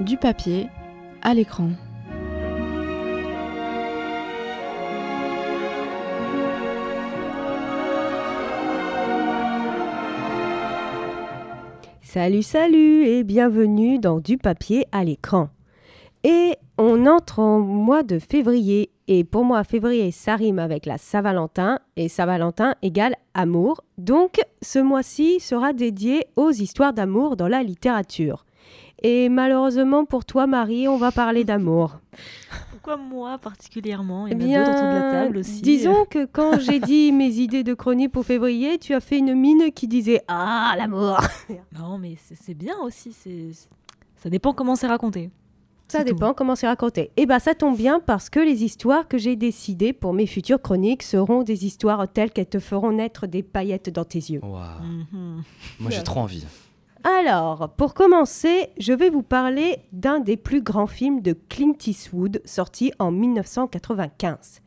du papier à l'écran. Salut, salut et bienvenue dans Du papier à l'écran. Et on entre en mois de février et pour moi février ça rime avec la Saint-Valentin et Saint-Valentin égale amour. Donc ce mois-ci sera dédié aux histoires d'amour dans la littérature. Et malheureusement pour toi Marie, on va parler d'amour. Pourquoi moi particulièrement? Eh Il y en a d'autres autour de la table aussi. Disons que quand j'ai dit mes idées de chronique pour février, tu as fait une mine qui disait Ah, l'amour Non, mais c'est bien aussi. c'est Ça dépend comment c'est raconté. Ça tout. dépend comment c'est raconté. Et bah ça tombe bien parce que les histoires que j'ai décidées pour mes futures chroniques seront des histoires telles qu'elles te feront naître des paillettes dans tes yeux. Mhm. Moi j'ai trop envie. Alors, pour commencer, je vais vous parler d'un des plus grands films de Clint Eastwood sorti en 1995,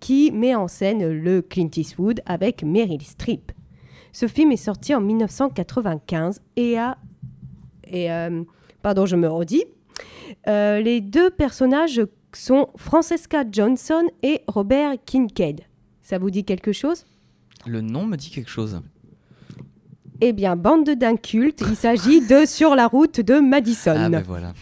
qui met en scène le Clint Eastwood avec Meryl Streep. Ce film est sorti en 1995 et a... Et, euh, pardon, je me redis. Euh, les deux personnages sont Francesca Johnson et Robert Kincaid. Ça vous dit quelque chose? Le nom me dit quelque chose. Eh bien, bande d'incultes, il s'agit de Sur la route de Madison. Ah ben voilà.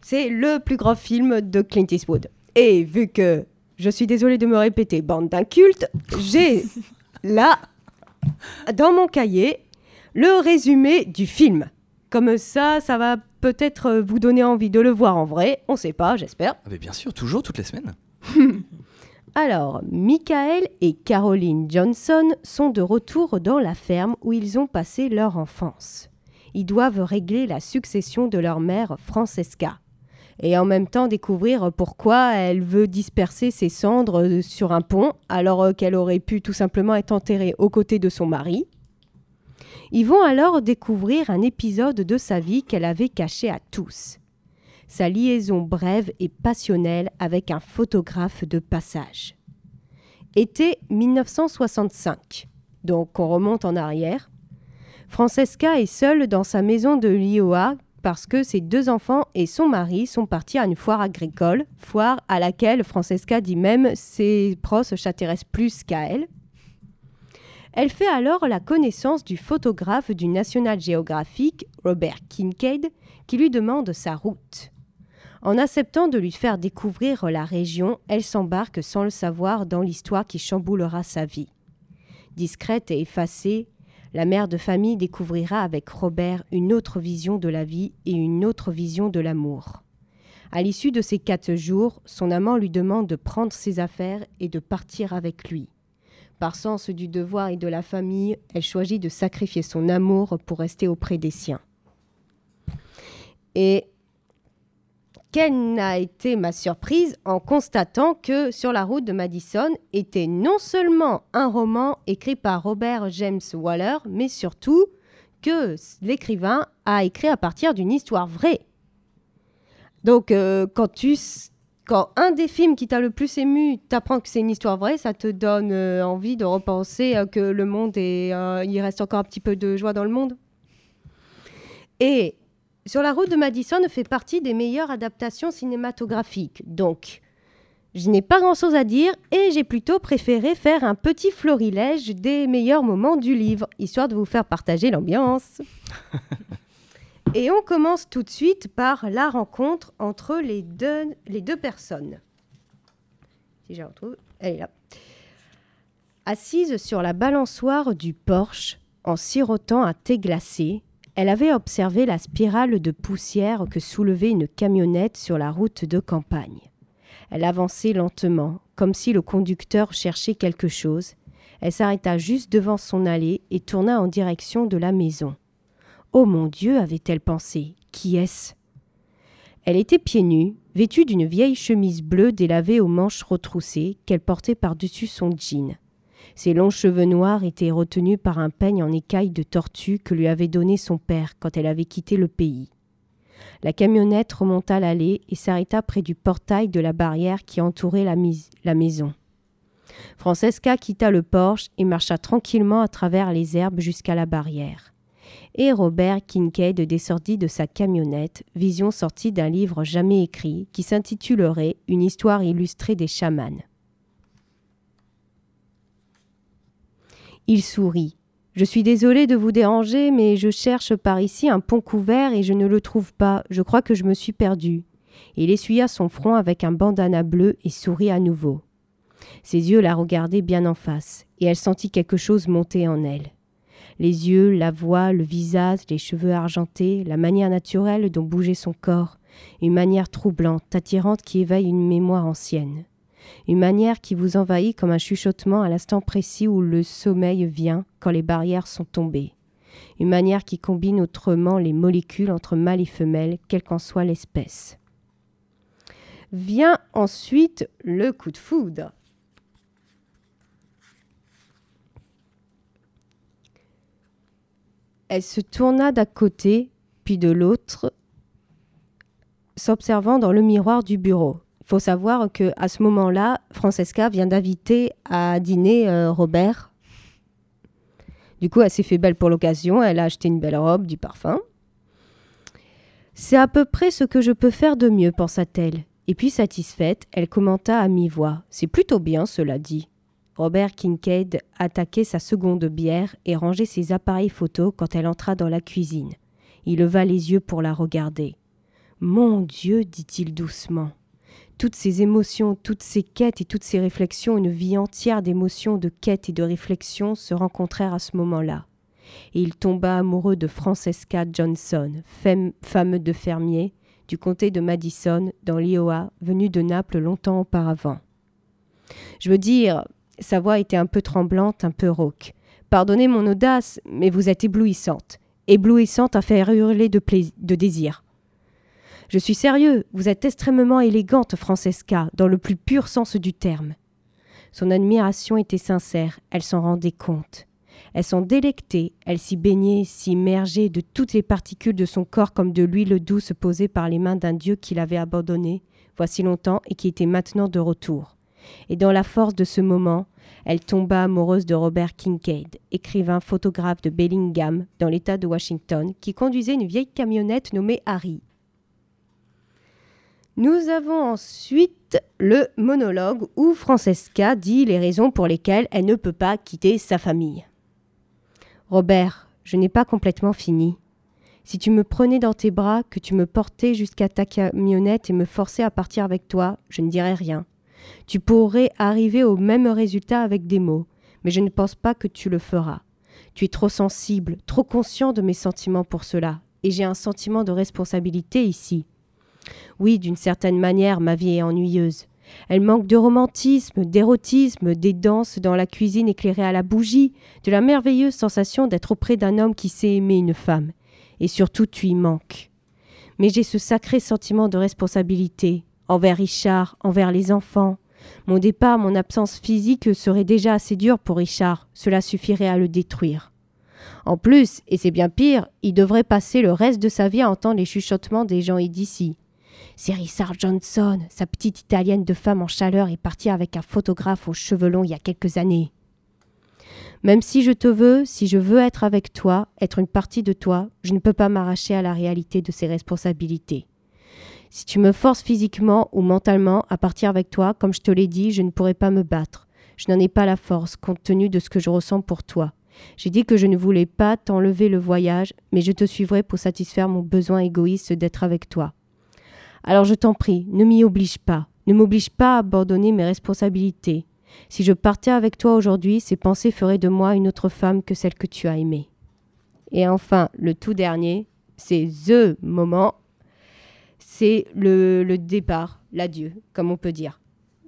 C'est le plus grand film de Clint Eastwood. Et vu que je suis désolée de me répéter, bande d'incultes, j'ai là, dans mon cahier, le résumé du film. Comme ça, ça va peut-être vous donner envie de le voir en vrai. On sait pas, j'espère. Ah ben bien sûr, toujours, toutes les semaines. Alors, Michael et Caroline Johnson sont de retour dans la ferme où ils ont passé leur enfance. Ils doivent régler la succession de leur mère Francesca et en même temps découvrir pourquoi elle veut disperser ses cendres sur un pont alors qu'elle aurait pu tout simplement être enterrée aux côtés de son mari. Ils vont alors découvrir un épisode de sa vie qu'elle avait caché à tous sa liaison brève et passionnelle avec un photographe de passage. Été 1965, donc on remonte en arrière. Francesca est seule dans sa maison de l'Iowa parce que ses deux enfants et son mari sont partis à une foire agricole, foire à laquelle Francesca dit même ses proches s'intéressent plus qu'à elle. Elle fait alors la connaissance du photographe du National Geographic, Robert Kincaid, qui lui demande sa route. En acceptant de lui faire découvrir la région, elle s'embarque sans le savoir dans l'histoire qui chamboulera sa vie. Discrète et effacée, la mère de famille découvrira avec Robert une autre vision de la vie et une autre vision de l'amour. À l'issue de ces quatre jours, son amant lui demande de prendre ses affaires et de partir avec lui. Par sens du devoir et de la famille, elle choisit de sacrifier son amour pour rester auprès des siens. Et quelle n'a été ma surprise en constatant que Sur la route de Madison était non seulement un roman écrit par Robert James Waller, mais surtout que l'écrivain a écrit à partir d'une histoire vraie. Donc, euh, quand, tu, quand un des films qui t'a le plus ému t'apprend que c'est une histoire vraie, ça te donne euh, envie de repenser euh, que le monde est, il reste encore un petit peu de joie dans le monde? Et sur la route de Madison fait partie des meilleures adaptations cinématographiques. Donc, je n'ai pas grand-chose à dire et j'ai plutôt préféré faire un petit florilège des meilleurs moments du livre, histoire de vous faire partager l'ambiance. et on commence tout de suite par la rencontre entre les deux, les deux personnes. Si je la retrouve, elle est là. Assise sur la balançoire du porche, en sirotant un thé glacé, elle avait observé la spirale de poussière que soulevait une camionnette sur la route de campagne. Elle avançait lentement, comme si le conducteur cherchait quelque chose. Elle s'arrêta juste devant son allée et tourna en direction de la maison. Oh mon Dieu, avait-elle pensé, qui est-ce? Elle était pieds nus, vêtue d'une vieille chemise bleue délavée aux manches retroussées qu'elle portait par-dessus son jean. Ses longs cheveux noirs étaient retenus par un peigne en écaille de tortue que lui avait donné son père quand elle avait quitté le pays. La camionnette remonta l'allée et s'arrêta près du portail de la barrière qui entourait la, la maison. Francesca quitta le porche et marcha tranquillement à travers les herbes jusqu'à la barrière. et Robert Kincaid descendit de sa camionnette, vision sortie d'un livre jamais écrit qui s'intitulerait Une histoire illustrée des chamans. Il sourit. Je suis désolé de vous déranger, mais je cherche par ici un pont couvert et je ne le trouve pas. Je crois que je me suis perdu. Il essuya son front avec un bandana bleu et sourit à nouveau. Ses yeux la regardaient bien en face, et elle sentit quelque chose monter en elle. Les yeux, la voix, le visage, les cheveux argentés, la manière naturelle dont bougeait son corps, une manière troublante, attirante qui éveille une mémoire ancienne. Une manière qui vous envahit comme un chuchotement à l'instant précis où le sommeil vient, quand les barrières sont tombées. Une manière qui combine autrement les molécules entre mâle et femelle, quelle qu'en soit l'espèce. Vient ensuite le coup de foudre. Elle se tourna d'un côté, puis de l'autre, s'observant dans le miroir du bureau. Faut savoir que à ce moment-là, Francesca vient d'inviter à dîner euh, Robert. Du coup, elle s'est fait belle pour l'occasion. Elle a acheté une belle robe, du parfum. C'est à peu près ce que je peux faire de mieux, pensa-t-elle. Et puis, satisfaite, elle commenta à mi-voix. C'est plutôt bien, cela dit. Robert Kincaid attaquait sa seconde bière et rangeait ses appareils photo quand elle entra dans la cuisine. Il leva les yeux pour la regarder. Mon Dieu, dit-il doucement. Toutes ces émotions, toutes ces quêtes et toutes ces réflexions, une vie entière d'émotions, de quêtes et de réflexions se rencontrèrent à ce moment-là. Et il tomba amoureux de Francesca Johnson, femme, de fermier, du comté de Madison, dans l'Iowa, venue de Naples longtemps auparavant. Je veux dire, sa voix était un peu tremblante, un peu rauque. Pardonnez mon audace, mais vous êtes éblouissante. Éblouissante à faire hurler de désir. Je suis sérieux, vous êtes extrêmement élégante, Francesca, dans le plus pur sens du terme. Son admiration était sincère, elle s'en rendait compte. Elle s'en délectait, elle s'y baignait, s'y immergeait de toutes les particules de son corps comme de l'huile douce posée par les mains d'un dieu qui l'avait abandonné voici longtemps et qui était maintenant de retour. Et dans la force de ce moment, elle tomba amoureuse de Robert Kincaid, écrivain photographe de Bellingham, dans l'État de Washington, qui conduisait une vieille camionnette nommée Harry. Nous avons ensuite le monologue où Francesca dit les raisons pour lesquelles elle ne peut pas quitter sa famille. Robert, je n'ai pas complètement fini. Si tu me prenais dans tes bras, que tu me portais jusqu'à ta camionnette et me forçais à partir avec toi, je ne dirais rien. Tu pourrais arriver au même résultat avec des mots, mais je ne pense pas que tu le feras. Tu es trop sensible, trop conscient de mes sentiments pour cela, et j'ai un sentiment de responsabilité ici. Oui, d'une certaine manière, ma vie est ennuyeuse. Elle manque de romantisme, d'érotisme, des danses dans la cuisine éclairée à la bougie, de la merveilleuse sensation d'être auprès d'un homme qui sait aimer une femme. Et surtout, tu y manques. Mais j'ai ce sacré sentiment de responsabilité, envers Richard, envers les enfants. Mon départ, mon absence physique serait déjà assez dur pour Richard, cela suffirait à le détruire. En plus, et c'est bien pire, il devrait passer le reste de sa vie à entendre les chuchotements des gens d'ici. C'est Richard Johnson, sa petite italienne de femme en chaleur est partie avec un photographe aux cheveux longs il y a quelques années. Même si je te veux, si je veux être avec toi, être une partie de toi, je ne peux pas m'arracher à la réalité de ces responsabilités. Si tu me forces physiquement ou mentalement à partir avec toi, comme je te l'ai dit, je ne pourrai pas me battre. Je n'en ai pas la force, compte tenu de ce que je ressens pour toi. J'ai dit que je ne voulais pas t'enlever le voyage, mais je te suivrai pour satisfaire mon besoin égoïste d'être avec toi. Alors je t'en prie, ne m'y oblige pas. Ne m'oblige pas à abandonner mes responsabilités. Si je partais avec toi aujourd'hui, ces pensées feraient de moi une autre femme que celle que tu as aimée. Et enfin, le tout dernier, c'est THE moment c'est le, départ, l'adieu, comme on peut dire.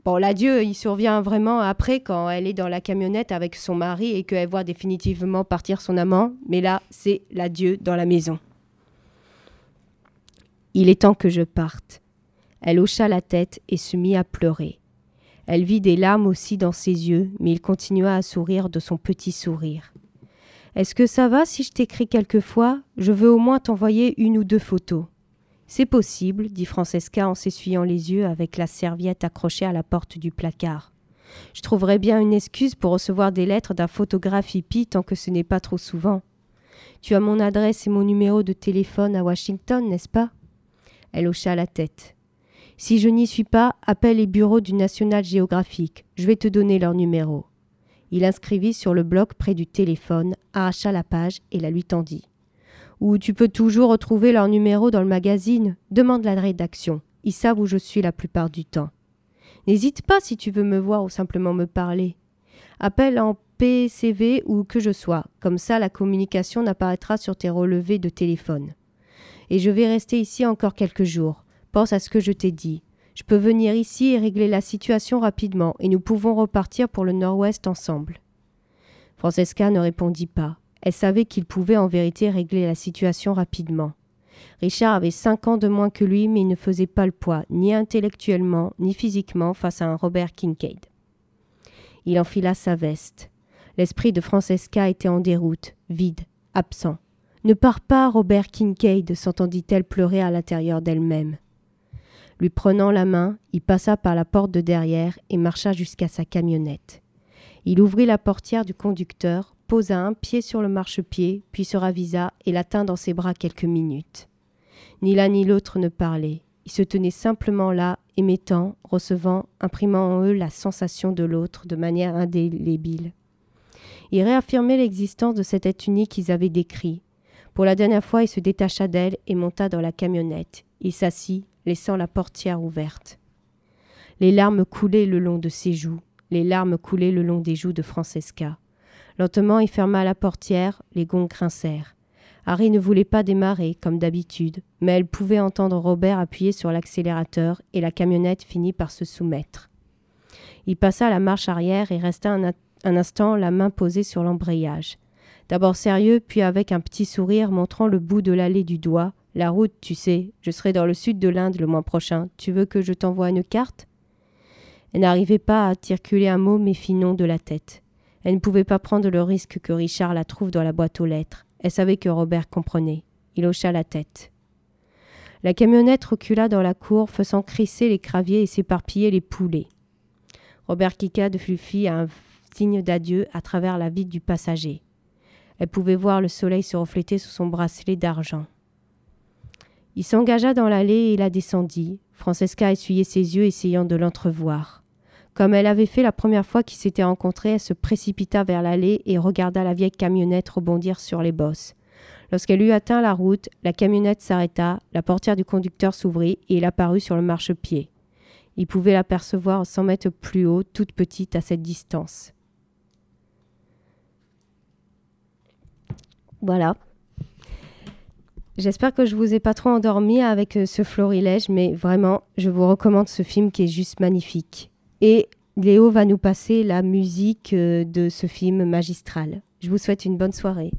Bon, l'adieu, il survient vraiment après quand elle est dans la camionnette avec son mari et qu'elle voit définitivement partir son amant, mais là, c'est l'adieu dans la maison. Il est temps que je parte. Elle hocha la tête et se mit à pleurer. Elle vit des larmes aussi dans ses yeux, mais il continua à sourire de son petit sourire. Est-ce que ça va si je t'écris quelquefois? Je veux au moins t'envoyer une ou deux photos. C'est possible, dit Francesca en s'essuyant les yeux avec la serviette accrochée à la porte du placard. Je trouverais bien une excuse pour recevoir des lettres d'un photographe hippie tant que ce n'est pas trop souvent. Tu as mon adresse et mon numéro de téléphone à Washington, n'est-ce pas? Elle hocha la tête. Si je n'y suis pas, appelle les bureaux du National Geographic. Je vais te donner leur numéro. Il inscrivit sur le bloc près du téléphone, arracha la page et la lui tendit. Ou tu peux toujours retrouver leur numéro dans le magazine. Demande la rédaction. Ils savent où je suis la plupart du temps. N'hésite pas si tu veux me voir ou simplement me parler. Appelle en PCV ou que je sois. Comme ça, la communication n'apparaîtra sur tes relevés de téléphone. Et je vais rester ici encore quelques jours. Pense à ce que je t'ai dit. Je peux venir ici et régler la situation rapidement, et nous pouvons repartir pour le nord-ouest ensemble. Francesca ne répondit pas. Elle savait qu'il pouvait en vérité régler la situation rapidement. Richard avait cinq ans de moins que lui, mais il ne faisait pas le poids, ni intellectuellement, ni physiquement, face à un Robert Kincaid. Il enfila sa veste. L'esprit de Francesca était en déroute, vide, absent. Ne pars pas, Robert Kincaid, s'entendit-elle pleurer à l'intérieur d'elle-même. Lui prenant la main, il passa par la porte de derrière et marcha jusqu'à sa camionnette. Il ouvrit la portière du conducteur, posa un pied sur le marchepied, puis se ravisa et la tint dans ses bras quelques minutes. Ni l'un ni l'autre ne parlait. Ils se tenaient simplement là, émettant, recevant, imprimant en eux la sensation de l'autre de manière indélébile. Il réaffirmait l'existence de cet être unique qu'ils avaient décrit. Pour la dernière fois, il se détacha d'elle et monta dans la camionnette. Il s'assit, laissant la portière ouverte. Les larmes coulaient le long de ses joues, les larmes coulaient le long des joues de Francesca. Lentement, il ferma la portière, les gonds grincèrent. Harry ne voulait pas démarrer, comme d'habitude, mais elle pouvait entendre Robert appuyer sur l'accélérateur et la camionnette finit par se soumettre. Il passa la marche arrière et resta un, un instant la main posée sur l'embrayage. D'abord sérieux, puis avec un petit sourire montrant le bout de l'allée du doigt. La route, tu sais, je serai dans le sud de l'Inde le mois prochain. Tu veux que je t'envoie une carte? Elle n'arrivait pas à articuler un mot, mais fit non de la tête. Elle ne pouvait pas prendre le risque que Richard la trouve dans la boîte aux lettres. Elle savait que Robert comprenait. Il hocha la tête. La camionnette recula dans la cour, faisant crisser les craviers et s'éparpiller les poulets. Robert Kikad lui fit un signe d'adieu à travers la vitre du passager. Elle pouvait voir le soleil se refléter sous son bracelet d'argent. Il s'engagea dans l'allée et la descendit. Francesca essuyait ses yeux, essayant de l'entrevoir. Comme elle avait fait la première fois qu'ils s'étaient rencontrés, elle se précipita vers l'allée et regarda la vieille camionnette rebondir sur les bosses. Lorsqu'elle eut atteint la route, la camionnette s'arrêta, la portière du conducteur s'ouvrit et il apparut sur le marchepied. Il pouvait l'apercevoir cent mètres plus haut, toute petite à cette distance. Voilà. J'espère que je vous ai pas trop endormi avec euh, ce florilège, mais vraiment, je vous recommande ce film qui est juste magnifique. Et Léo va nous passer la musique euh, de ce film magistral. Je vous souhaite une bonne soirée.